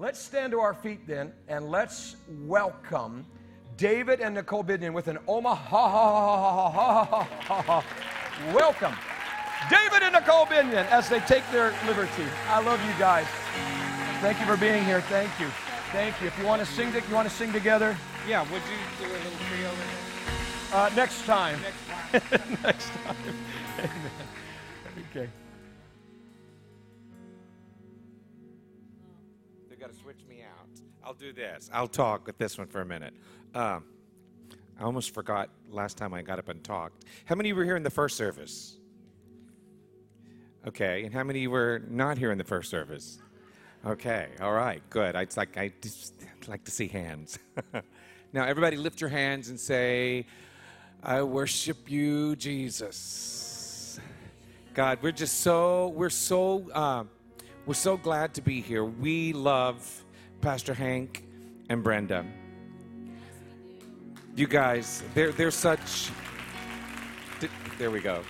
Let's stand to our feet then and let's welcome David and Nicole Binion with an Omaha. Welcome. David and Nicole Binion as they take their liberty. I love you guys. Thank you for being here. Thank you. Thank you. If you want to sing, you want to sing together? Yeah, would you do a little trio? Uh, next time. Next time. next time. Amen. Okay. I'll do this. I'll talk with this one for a minute. Um, I almost forgot last time I got up and talked. How many were here in the first service? Okay, and how many were not here in the first service? Okay, all right, good. I'd like I just like to see hands. now, everybody, lift your hands and say, "I worship you, Jesus." God, we're just so we're so uh, we're so glad to be here. We love Pastor Hank and Brenda. You guys, they're they're such. There we go.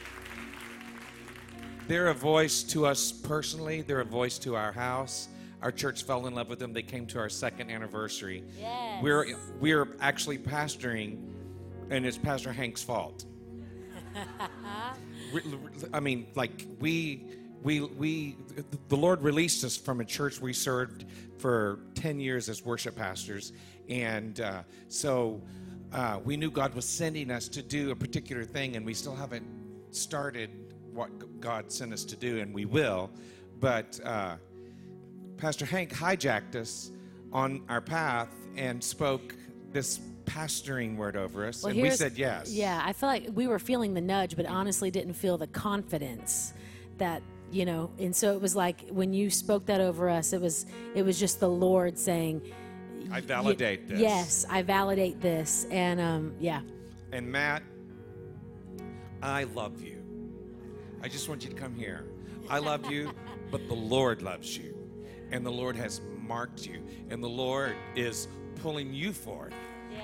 They're a voice to us personally. They're a voice to our house. Our church fell in love with them. They came to our second anniversary. Yes. We're we're actually pastoring, and it's Pastor Hank's fault. I mean, like we we we the Lord released us from a church we served for ten years as worship pastors, and uh, so uh, we knew God was sending us to do a particular thing, and we still haven't started what God sent us to do, and we will. But uh, Pastor Hank hijacked us on our path and spoke this pastoring word over us, Well, and we said yes. Yeah, I feel like we were feeling the nudge, but honestly didn't feel the confidence that you know. And so it was like when you spoke that over us, it was it was just the Lord saying, I validate this. Yes, I validate this, and um, yeah, And Matt, I love you. I just want you to come here. I love you, but the Lord loves you. And the Lord has marked you. And the Lord is pulling you forth. yeah.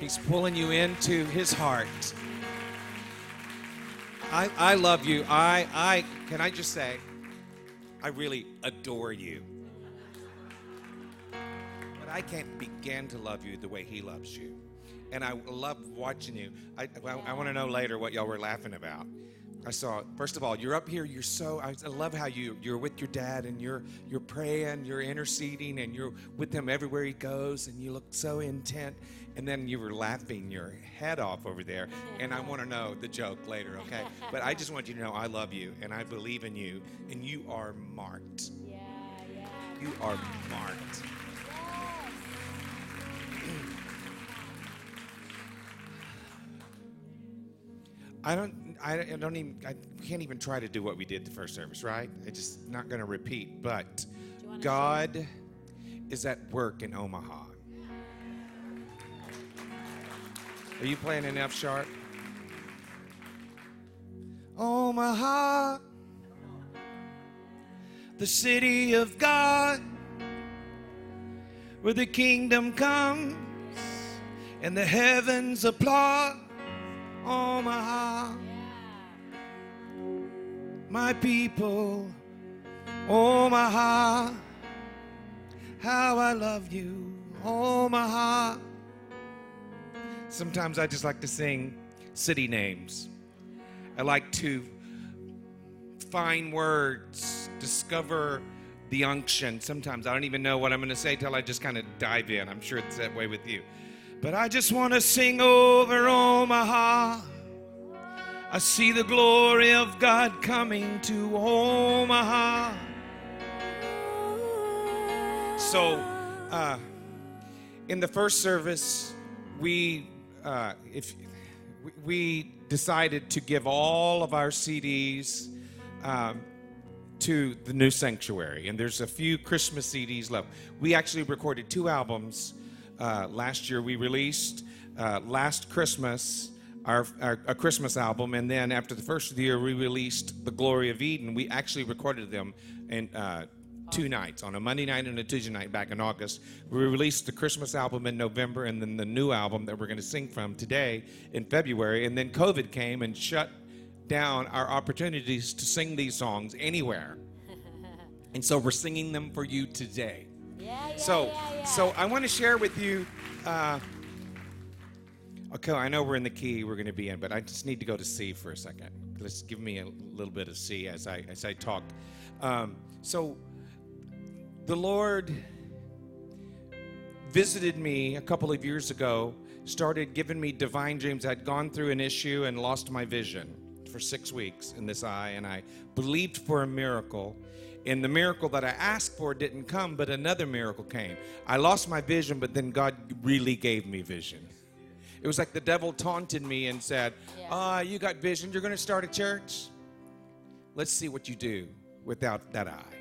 He's pulling you into his heart. I, I love you. I, I, can I just say, I really adore you. But I can't begin to love you the way he loves you. And I love watching you. I, I, I want to know later what y'all were laughing about. I saw, first of all, you're up here, you're so, I love how you, you're with your dad and you're, you're praying, you're interceding, and you're with him everywhere he goes, and you look so intent. And then you were laughing your head off over there. And I want to know the joke later, okay? But I just want you to know I love you and I believe in you, and you are marked. You are marked. I don't. I don't even. I can't even try to do what we did the first service, right? It's just not going to repeat. But God is at work in Omaha. Are you playing an F sharp? Oh, Omaha, the city of God, where the kingdom comes and the heavens applaud. Oh, Omaha, my people, oh, Omaha, how I love you, Omaha. Sometimes I just like to sing city names. I like to find words, discover the unction. Sometimes I don't even know what I'm going to say till I just kind of dive in. I'm sure it's that way with you. But I just want to sing over Omaha. I see the glory of God coming to Omaha. So, uh, in the first service, we uh, if we- decided to give all of our CDs um, to the new sanctuary, and there's a few Christmas CDs left. We actually recorded two albums uh, last year. We released uh, last Christmas our, our a Christmas album, and then after the first of the year, we released the Glory of Eden. We actually recorded them and Uh, two nights on a Monday night and a Tuesday night back in August. We released the Christmas album in November and then the new album that we're going to sing from today in February. And then COVID came and shut down our opportunities to sing these songs anywhere. And so we're singing them for you today. Yeah, yeah, so, yeah, so I want to share with you. Uh, okay, I know we're in the key we're going to be in, but I just need to go to C for a second. Let's give me a little bit of C as I as I talk. Um, so, the Lord visited me a couple of years ago. Started giving me divine dreams. I'd gone through an issue and lost my vision for six weeks in this eye, and I believed for a miracle. And the miracle that I asked for didn't come, but another miracle came. I lost my vision, but then God really gave me vision. It was like the devil taunted me and said, Yeah. Ah, you got vision. You're going to start a church? Let's see what you do without that eye.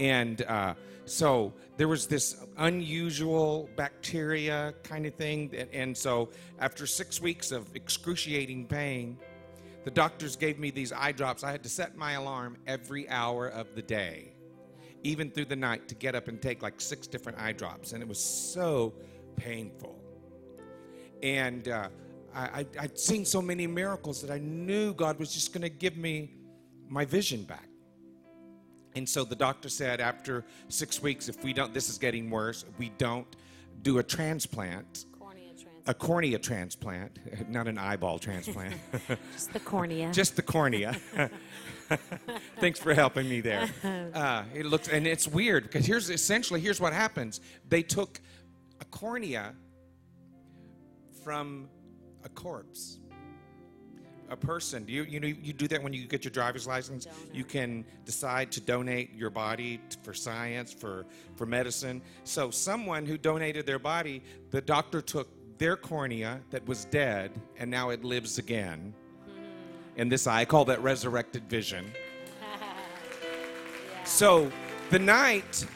And uh, so there was this unusual bacteria kind of thing. And, and so after six weeks of excruciating pain, the doctors gave me these eye drops. I had to set my alarm every hour of the day, even through the night, to get up and take like six different eye drops. And it was so painful. And uh, I, I'd seen so many miracles that I knew God was just going to give me my vision back. And so the doctor said after six weeks, if we don't, this is getting worse, we don't do a transplant, cornea transplant. a cornea transplant, not an eyeball transplant, Just the cornea. just the cornea. Thanks for helping me there. Uh, it looks, and it's weird because here's essentially here's what happens. They took a cornea from a corpse. A person. You you know you do that when you get your driver's license. Donor. You can decide to donate your body for science, for for medicine. So someone who donated their body, the doctor took their cornea that was dead, and now it lives again. Mm-hmm. In this eye, I call that resurrected vision. So the night,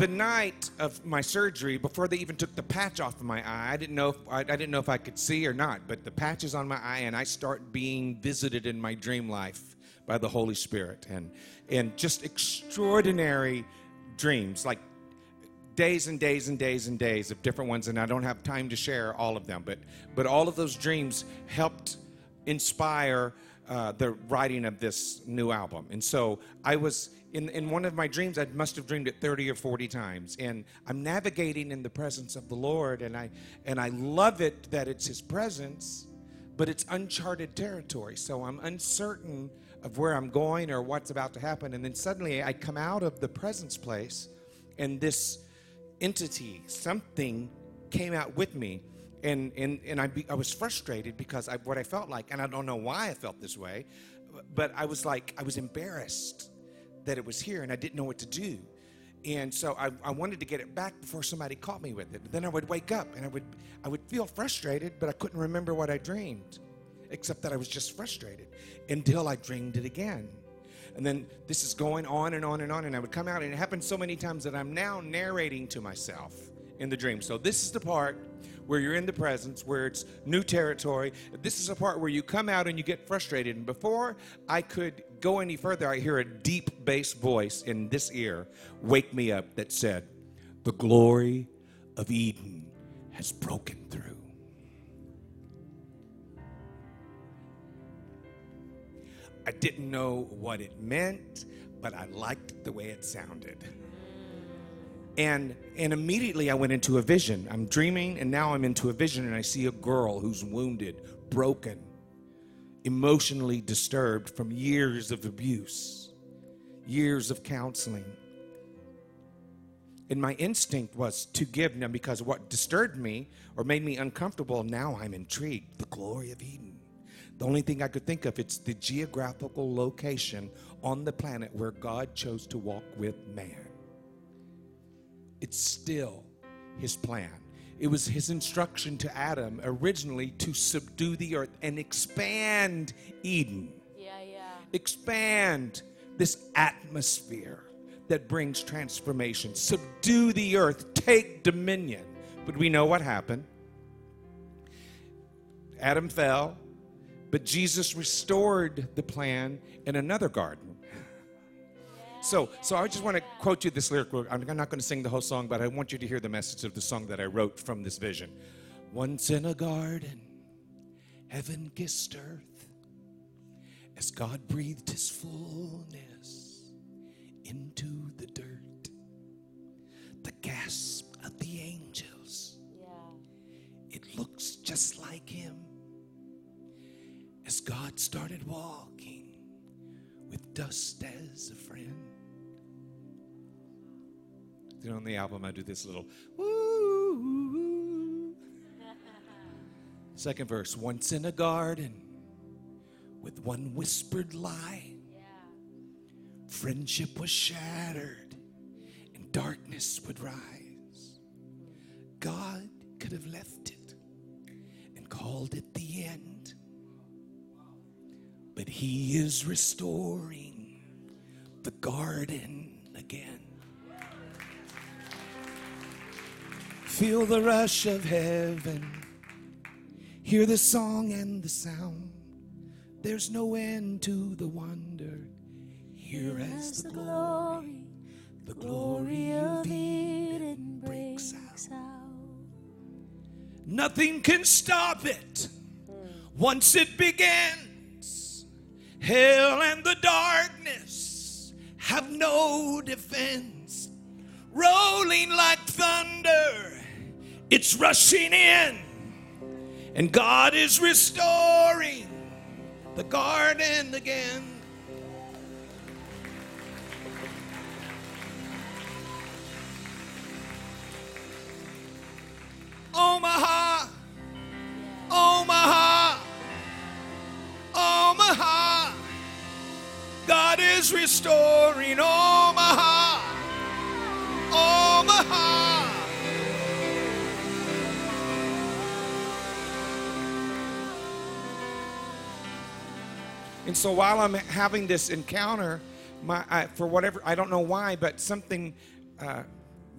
the night of my surgery, before they even took the patch off of my eye, I didn't know if I, I didn't know if I could see or not. But the patch is on my eye, and I start being visited in my dream life by the Holy Spirit, and and just extraordinary dreams, like days and days and days and days of different ones, and I don't have time to share all of them. But but all of those dreams helped inspire uh, the writing of this new album. And so I was in, in one of my dreams, I must have dreamed it 30 or 40 times. And I'm navigating in the presence of the Lord, and I and I love it that it's His presence, but it's uncharted territory. So I'm uncertain of where I'm going or what's about to happen. And then suddenly I come out of the presence place, and this entity, something came out with me. And, and, and I, be, I was frustrated because I, what I felt like, and I don't know why I felt this way, but I was like, I was embarrassed that it was here and I didn't know what to do. And so I, I wanted to get it back before somebody caught me with it. Then I would wake up and I would, I would feel frustrated, but I couldn't remember what I dreamed, except that I was just frustrated until I dreamed it again. And then this is going on and on and on, and I would come out, and it happened so many times that I'm now narrating to myself in the dream. So this is the part where you're in the presence, where it's new territory. This is a part where you come out and you get frustrated. And before I could go any further, I hear a deep bass voice in this ear wake me up that said, The glory of Eden has broken through. I didn't know what it meant, but I liked the way it sounded. And and immediately I went into a vision. I'm dreaming and now I'm into a vision and I see a girl who's wounded, broken, emotionally disturbed from years of abuse, years of counseling. And my instinct was to give them because what disturbed me or made me uncomfortable, now I'm intrigued. The glory of Eden. The only thing I could think of, it's the geographical location on the planet where God chose to walk with man. It's still his plan. It was his instruction to Adam originally to subdue the earth and expand Eden yeah, yeah. expand this atmosphere that brings transformation. Subdue the earth, take dominion. But we know what happened. Adam fell, but Jesus restored the plan in another garden. So, so I just want to quote you this lyric. I'm not going to sing the whole song, but I want you to hear the message of the song that I wrote from this vision. Once in a garden, heaven kissed earth as God breathed his fullness into the dirt. The gasp of the angels. yeah. It looks just like him. As God started walking with dust as a friend. Know, on the album, I do this little woo. Second verse once in a garden with one whispered lie, friendship was shattered and darkness would rise. God could have left it and called it the end, but He is restoring the garden again. Feel the rush of heaven. Hear the song and the sound. There's no end to the wonder. Here as the glory, the glory of Eden breaks out. Nothing can stop it hmm. once it begins. Hell and the darkness have no defense. Rolling like thunder, it's rushing in. And God is restoring the garden again. Omaha, Omaha, Omaha. God is restoring Omaha, Omaha. And so while I'm having this encounter, my, I, for whatever, I don't know why, but something uh,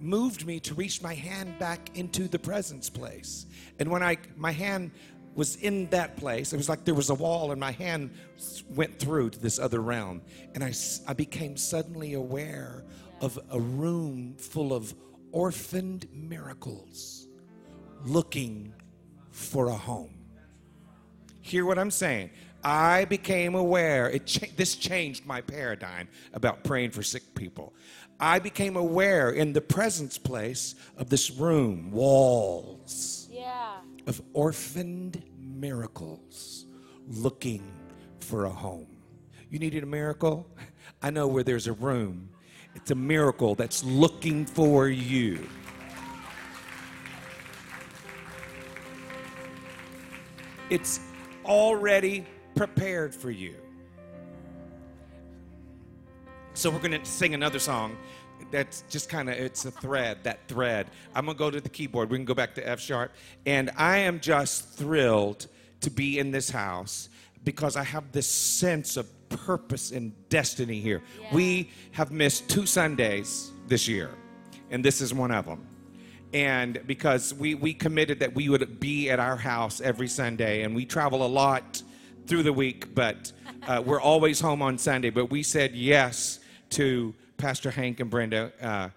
moved me to reach my hand back into the presence place. And when I, my hand was in that place, it was like there was a wall and my hand went through to this other realm. And I, I became suddenly aware of a room full of orphaned miracles looking for a home. Hear what I'm saying? I became aware. It cha- this changed my paradigm about praying for sick people. I became aware in the presence place of this room, walls Yeah. of orphaned miracles looking for a home. You needed a miracle? I know where there's a room. It's a miracle that's looking for you. It's already prepared for you. So we're going to sing another song. That's just kind of it's a thread, that thread. I'm going to go to the keyboard. We can go back to F sharp. And I am just thrilled to be in this house because I have this sense of purpose and destiny here. We have missed two Sundays this year, and this is one of them and because we, we committed that we would be at our house every Sunday, and we travel a lot through the week, but uh, we're always home on Sunday. But we said yes to Pastor Hank and Brenda uh,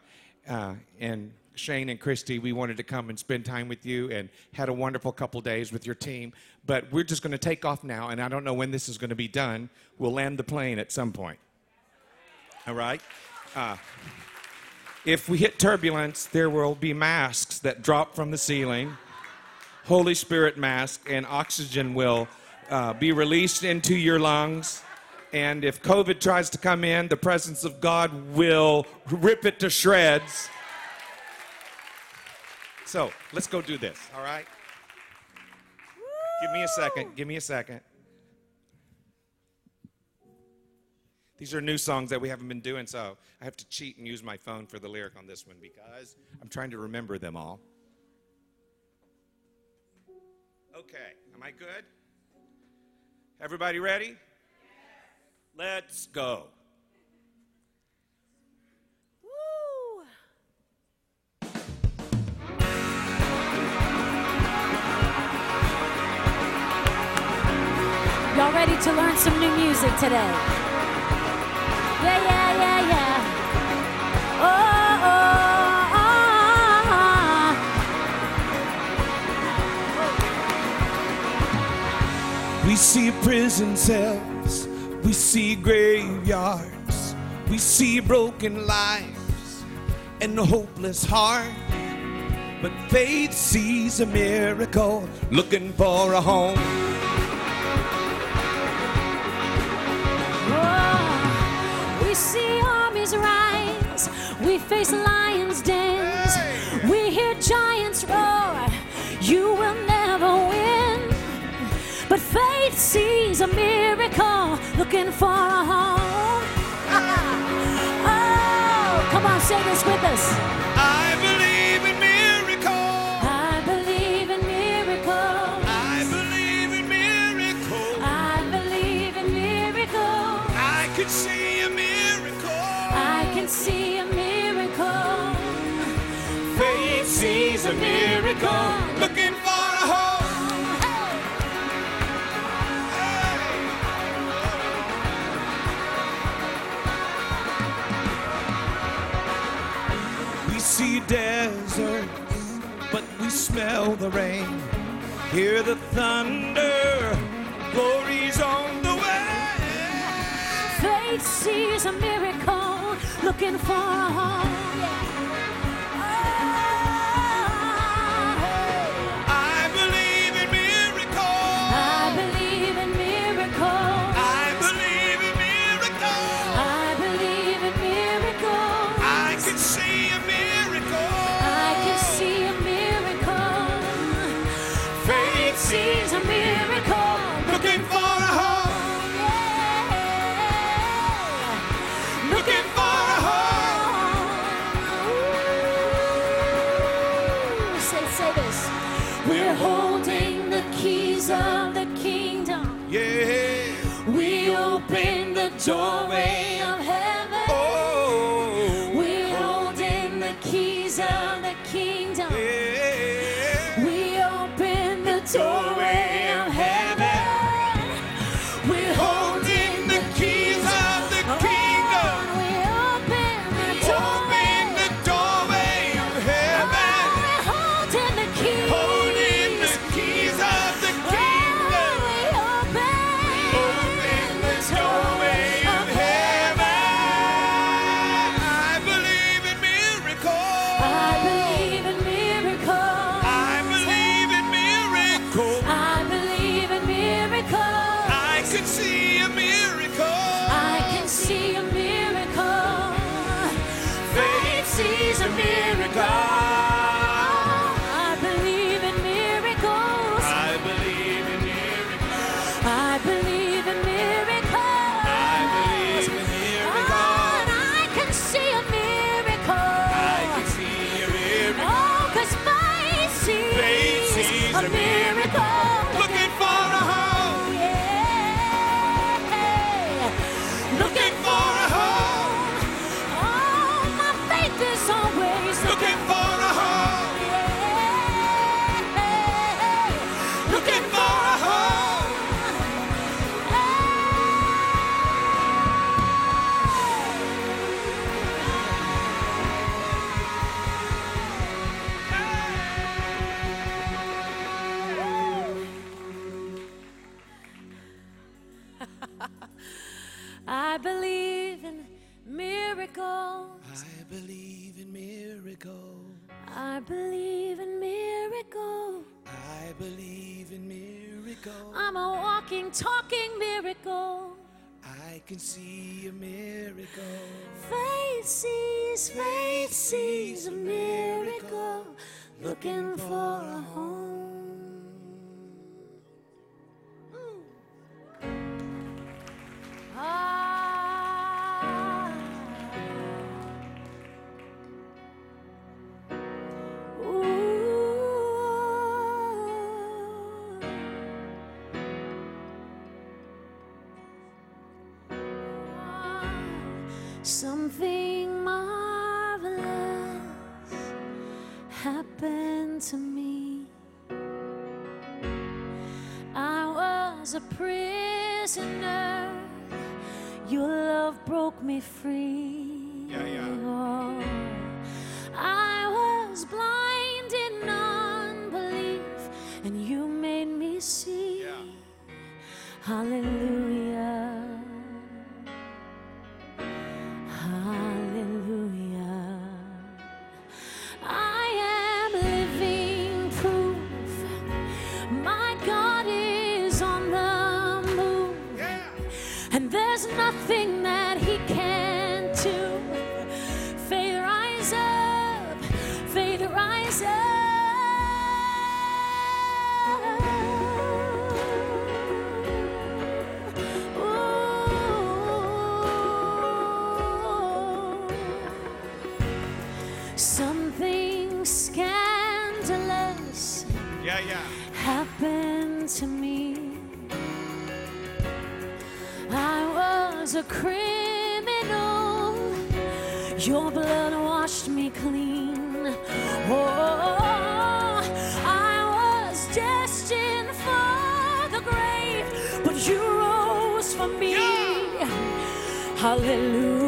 uh, and Shane and Christy. We wanted to come and spend time with you, and had a wonderful couple days with your team. But we're just going to take off now, and I don't know when this is going to be done. We'll land the plane at some point. All right. Uh, if we hit turbulence, there will be masks that drop from the ceiling, Holy Spirit mask, and oxygen will uh, be released into your lungs. And if COVID tries to come in, the presence of God will rip it to shreds. So let's go do this, all right? Give me a second. Give me a second. These are new songs that we haven't been doing, so I have to cheat and use my phone for the lyric on this one because I'm trying to remember them all. Okay, am I good? Everybody ready? Let's go. Y'all ready to learn some new music today? Yeah, yeah, yeah, yeah. We see prison cells, we see graveyards, we see broken lives and hopeless hearts. But faith sees a miracle looking for a home. Oh, we see armies rise, we face lions' dens, hey. we hear giants. But faith sees a miracle looking for a home. oh, come on, say this with us. Hear the thunder, glory's on the way. Faith sees a miracle, looking for a home. sees a miracle, looking for a home. a prisoner. Your love broke me free. Your blood washed me clean. Oh, I was destined for the grave, but you rose for me. Yeah. Hallelujah.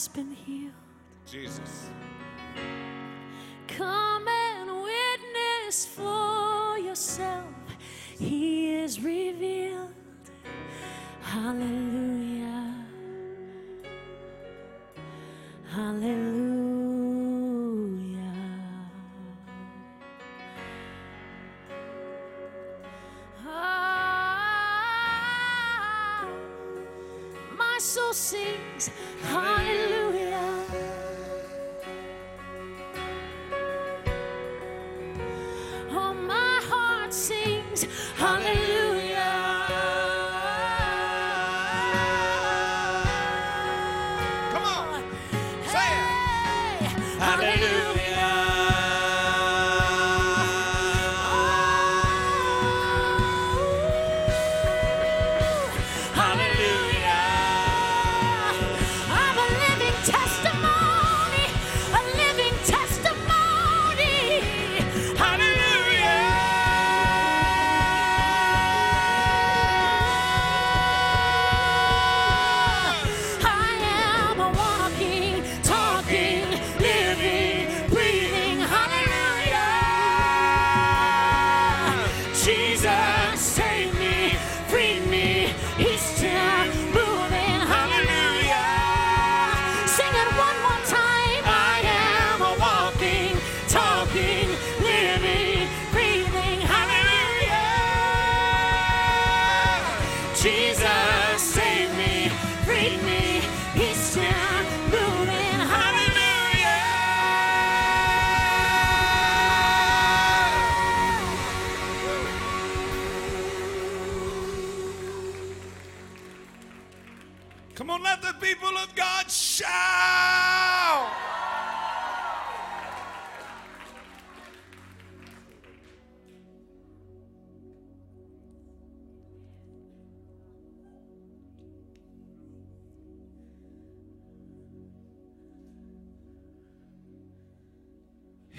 has been healed. Jesus. Come and witness for yourself. He is revealed. Hallelujah. Hallelujah. Ah, my soul sings. Hallelujah.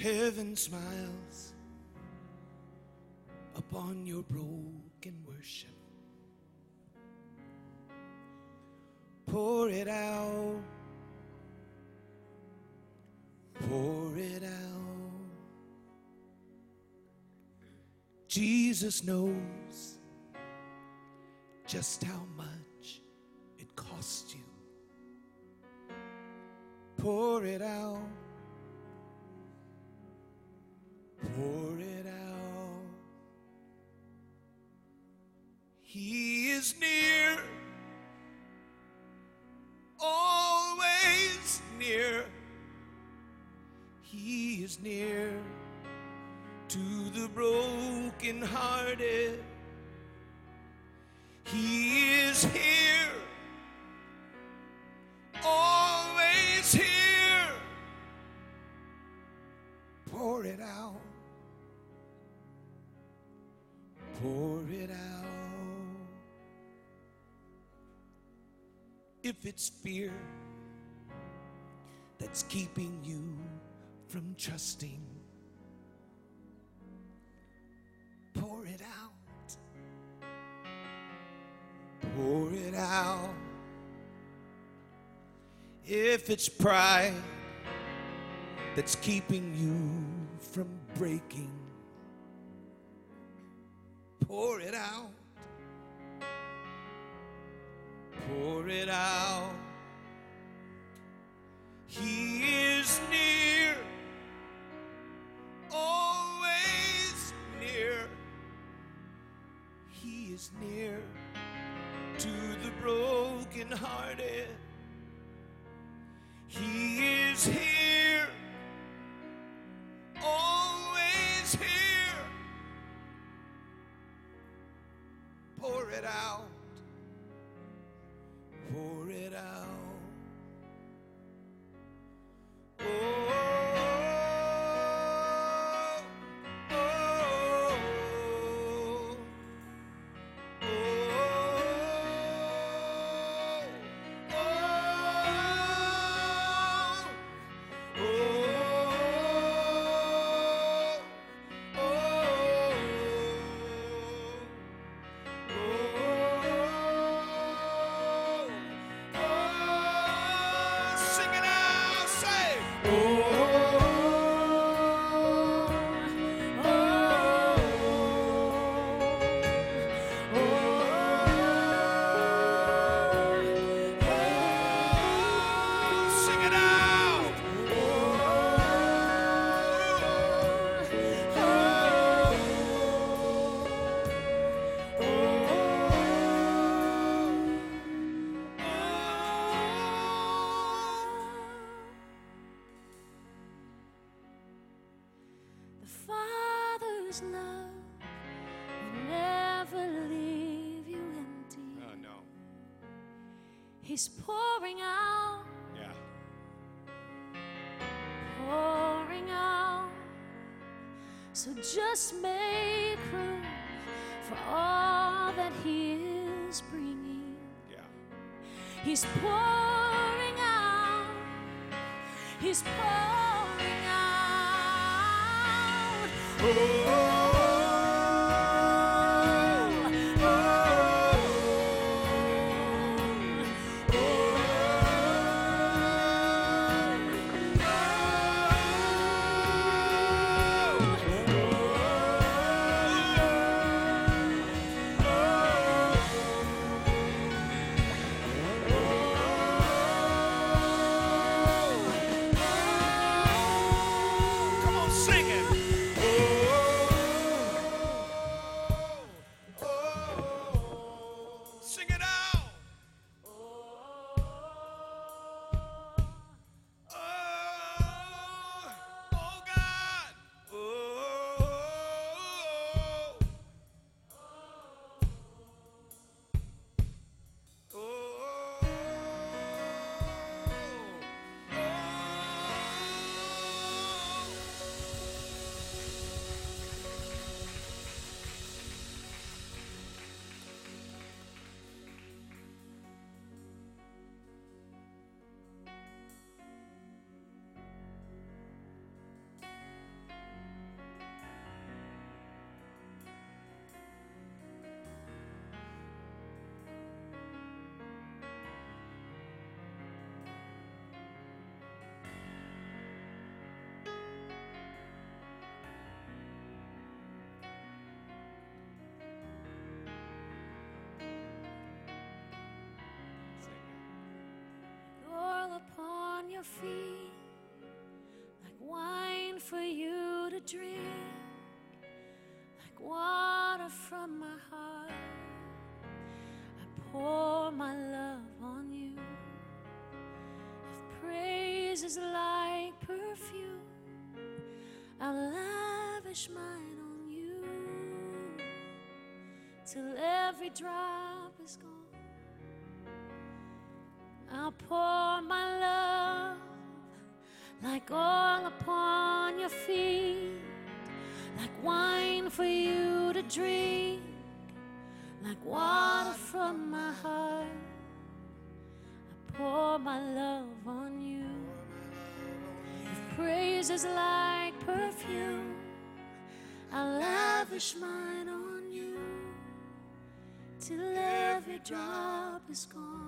Heaven smiles upon your broken worship. Pour it out. Pour it out. Jesus knows just how much it cost you. Pour it out. Pour it out. He is near, always near. He is near to the brokenhearted. He is here, always here. Pour it out. Pour it out. If it's fear that's keeping you from trusting, pour it out. Pour it out. If it's pride that's keeping you from breaking, pour it out. Pour it out. He is near, always near. He is near to the brokenhearted. He is here, it out. So just make room for all that He is bringing. Yeah. He's pouring out. He's pouring out. Come your feet like wine for you to drink, like water from my heart. I pour my love on you. If praise is like perfume, I'll lavish mine on you till every drop is gone. I'll pour like oil upon your feet, like wine for you to drink, like water from my heart. I pour my love on you. If praise is like perfume, I lavish mine on you till every drop is gone.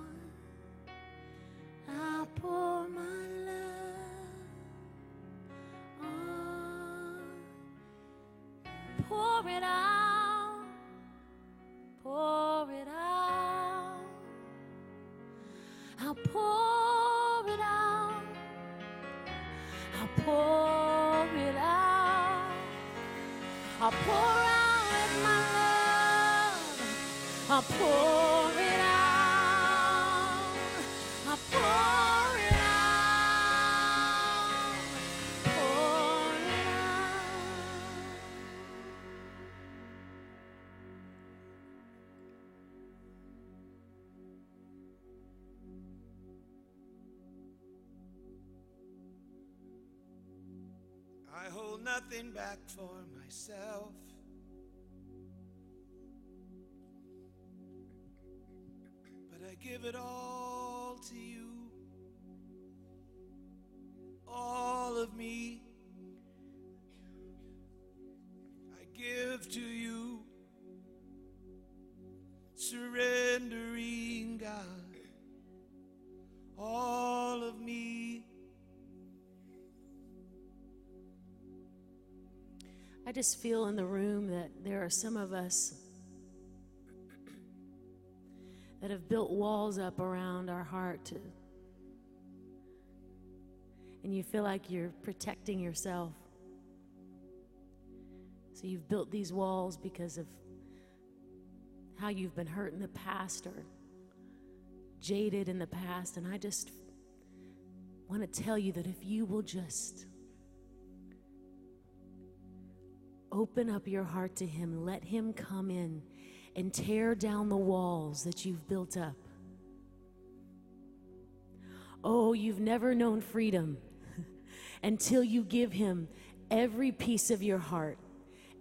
Nothing back for myself. But I give it all to you. All of me. I give to you. Just feel in the room that there are some of us that have built walls up around our heart to, and you feel like you're protecting yourself. So you've built these walls because of how you've been hurt in the past or jaded in the past. And I just want to tell you that if you will just open up your heart to Him, let Him come in and tear down the walls that you've built up. Oh, you've never known freedom until you give Him every piece of your heart,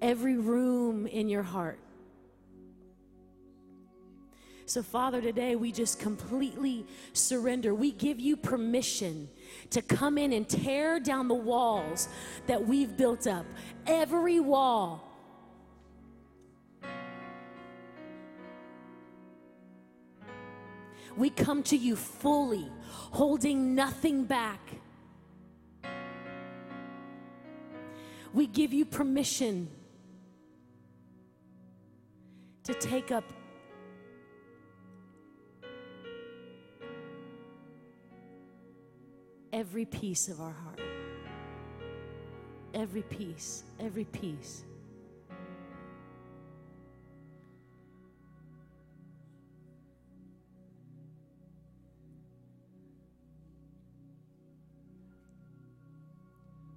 every room in your heart. So, Father, today we just completely surrender. We give you permission to come in and tear down the walls that we've built up. Every wall. We come to you fully, holding nothing back. We give you permission to take up every piece of our heart. Every piece, every piece.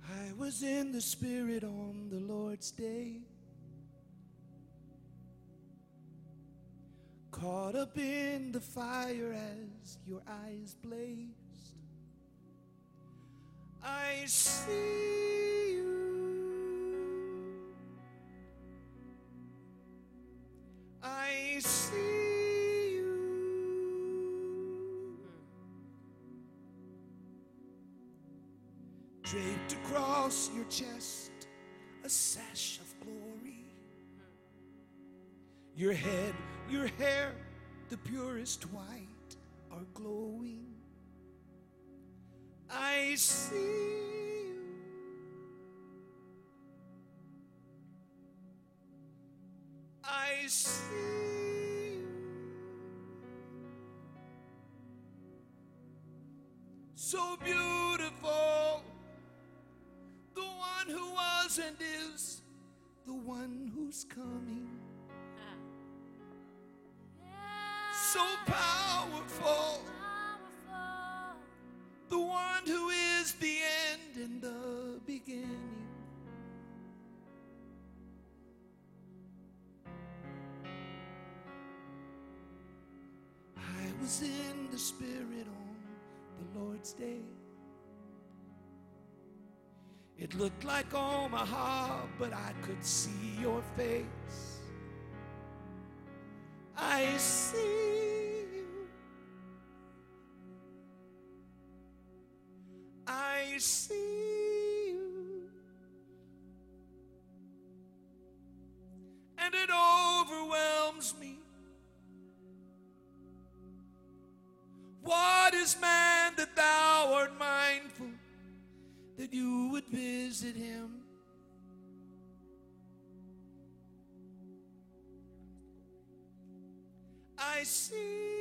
I was in the Spirit on the Lord's day. Caught up in the fire as your eyes blazed. I see you. I see you. Draped across your chest, a sash of glory. Your head, your hair, the purest white, are glowing. I see you. I see you. So beautiful. The one who was and is, the one who's coming. Ah. So powerful one who is the end and the beginning. I was in the Spirit on the Lord's day. It looked like Omaha, but I could see your face. I see. we see you. And it overwhelms me. What is man that thou art mindful that you would visit him? I see.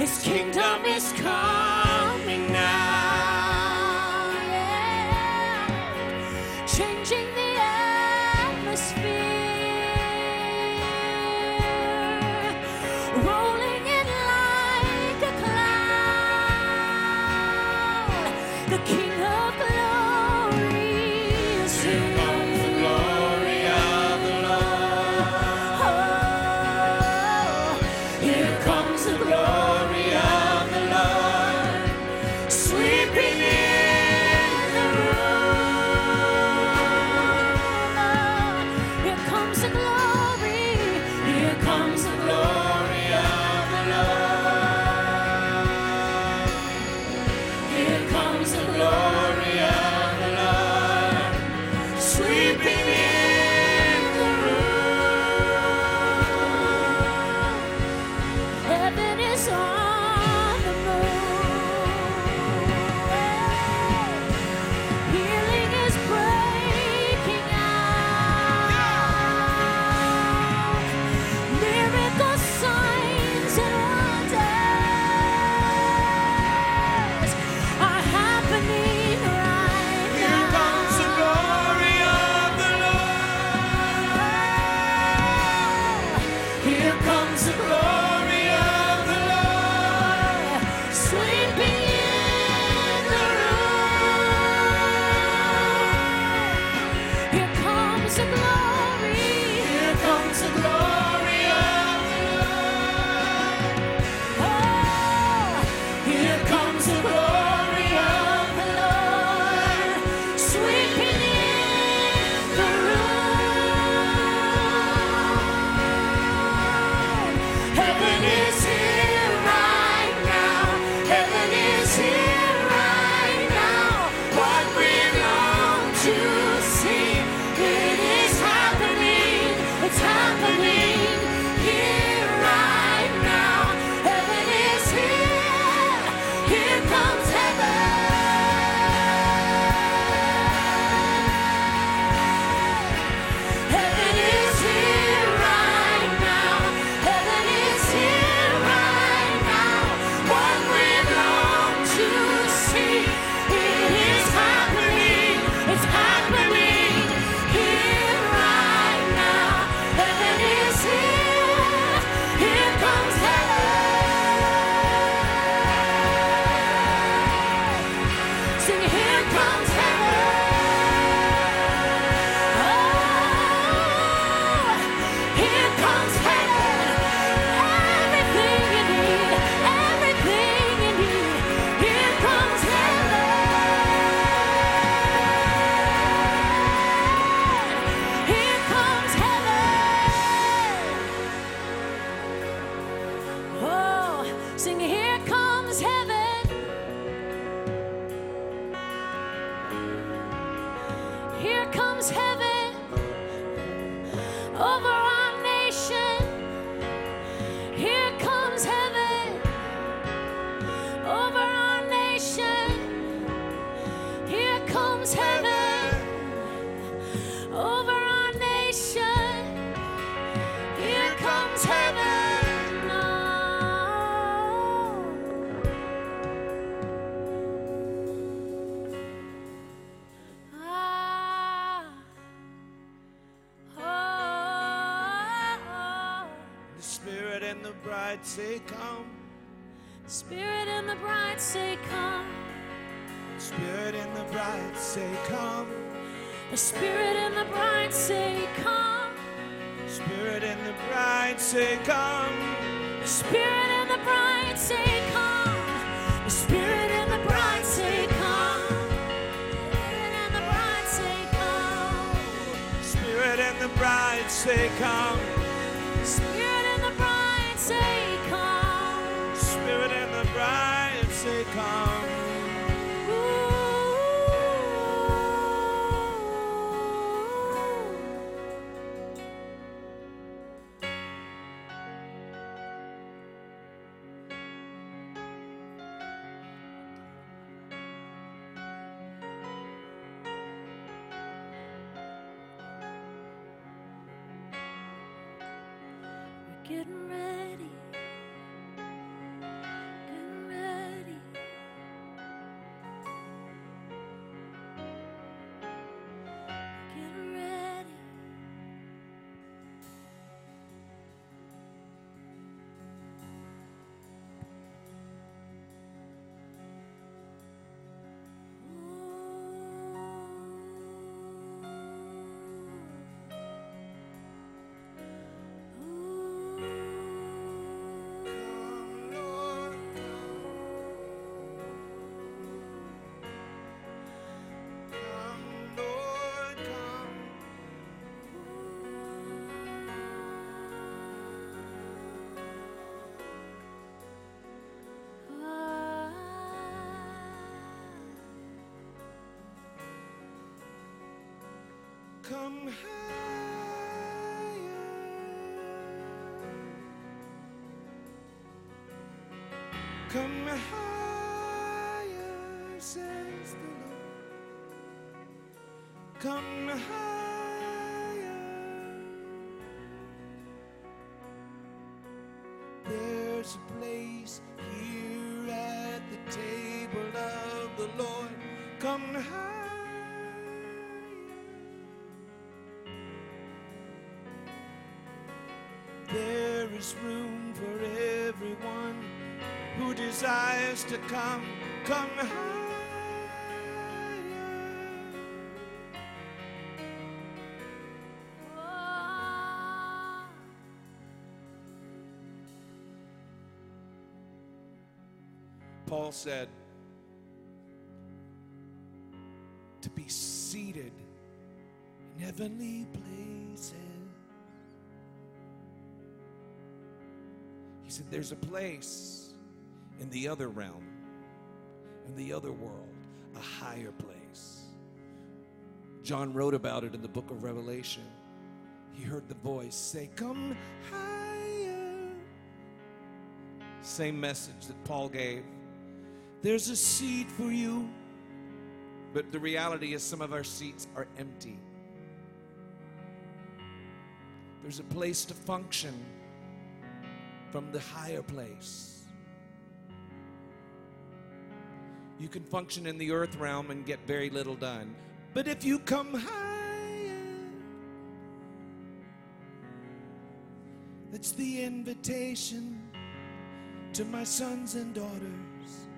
His kingdom is come. The Spirit and the bride say, Come. Spirit and the bride say, Come. The Spirit and the bride say, Come. The Spirit and the bride say, Come. The Spirit and the bride say, Come. Come higher. Come higher, says the Lord. Come higher. There's a place here at the table of the Lord. Come higher. There is room for everyone who desires to come. Come higher. Paul said, to be seated in heavenly places. Said, There's a place in the other realm, in the other world, a higher place. John wrote about it in the book of Revelation. He heard the voice say, Come higher. Same message that Paul gave. There's a seat for you. But the reality is, some of our seats are empty. There's a place to function from the higher place. You can function in the earth realm and get very little done. But if you come higher, that's the invitation to my sons and daughters.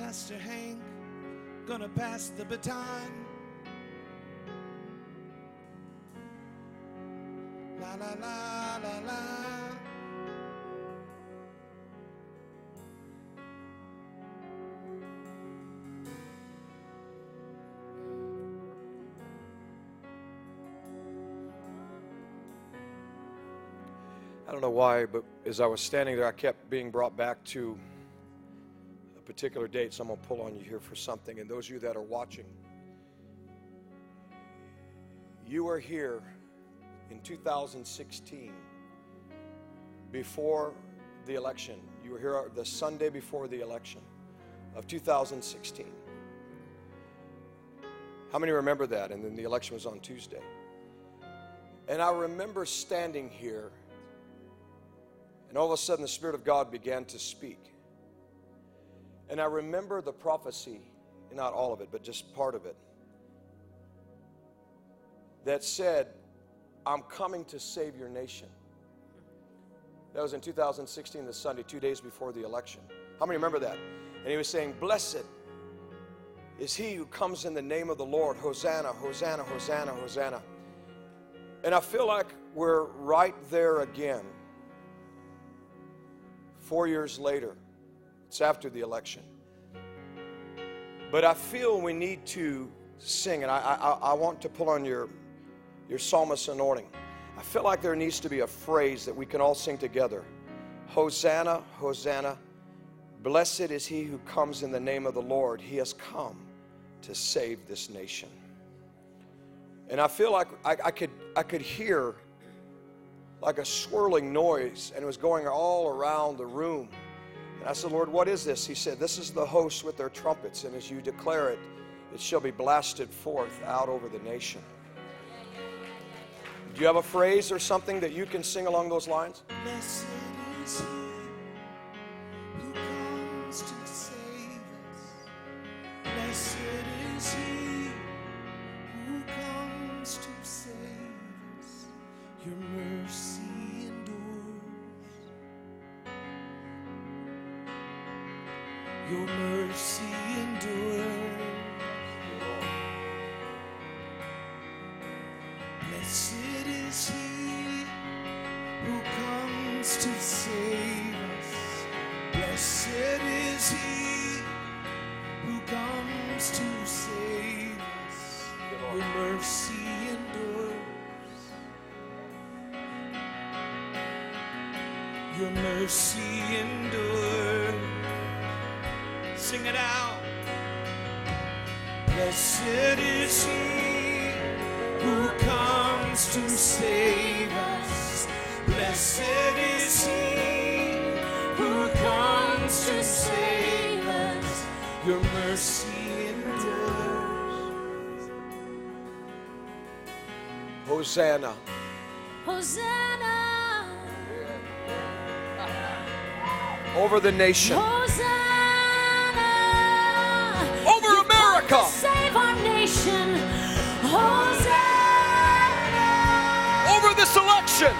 Pastor Hank, gonna pass the baton. La la la la la. I don't know why, but as I was standing there, I kept being brought back to particular date. So I'm going to pull on you here for something. And those of you that are watching, you were here in 2016 before the election. You were here the Sunday before the election of 2016. How many remember that? And then the election was on Tuesday. And I remember standing here, and all of a sudden the Spirit of God began to speak. And I remember the prophecy, not all of it, but just part of it, that said, I'm coming to save your nation. That was in 2016, the Sunday, two days before the election. How many remember that? And he was saying, Blessed is he who comes in the name of the Lord. Hosanna, Hosanna, Hosanna, Hosanna. And I feel like we're right there again. Four years later, it's after the election. But I feel we need to sing, and I, I, I want to pull on your, your psalmist anointing. I feel like there needs to be a phrase that we can all sing together Hosanna, Hosanna. Blessed is he who comes in the name of the Lord. He has come to save this nation. And I feel like I, I, could, I could hear like a swirling noise, and it was going all around the room. And I said, Lord, what is this? He said, This is the host with their trumpets, and as you declare it, it shall be blasted forth out over the nation. Do you have a phrase or something that you can sing along those lines? Over the nation. Hosanna. Over America. Save our nation. Hosanna. Over this election.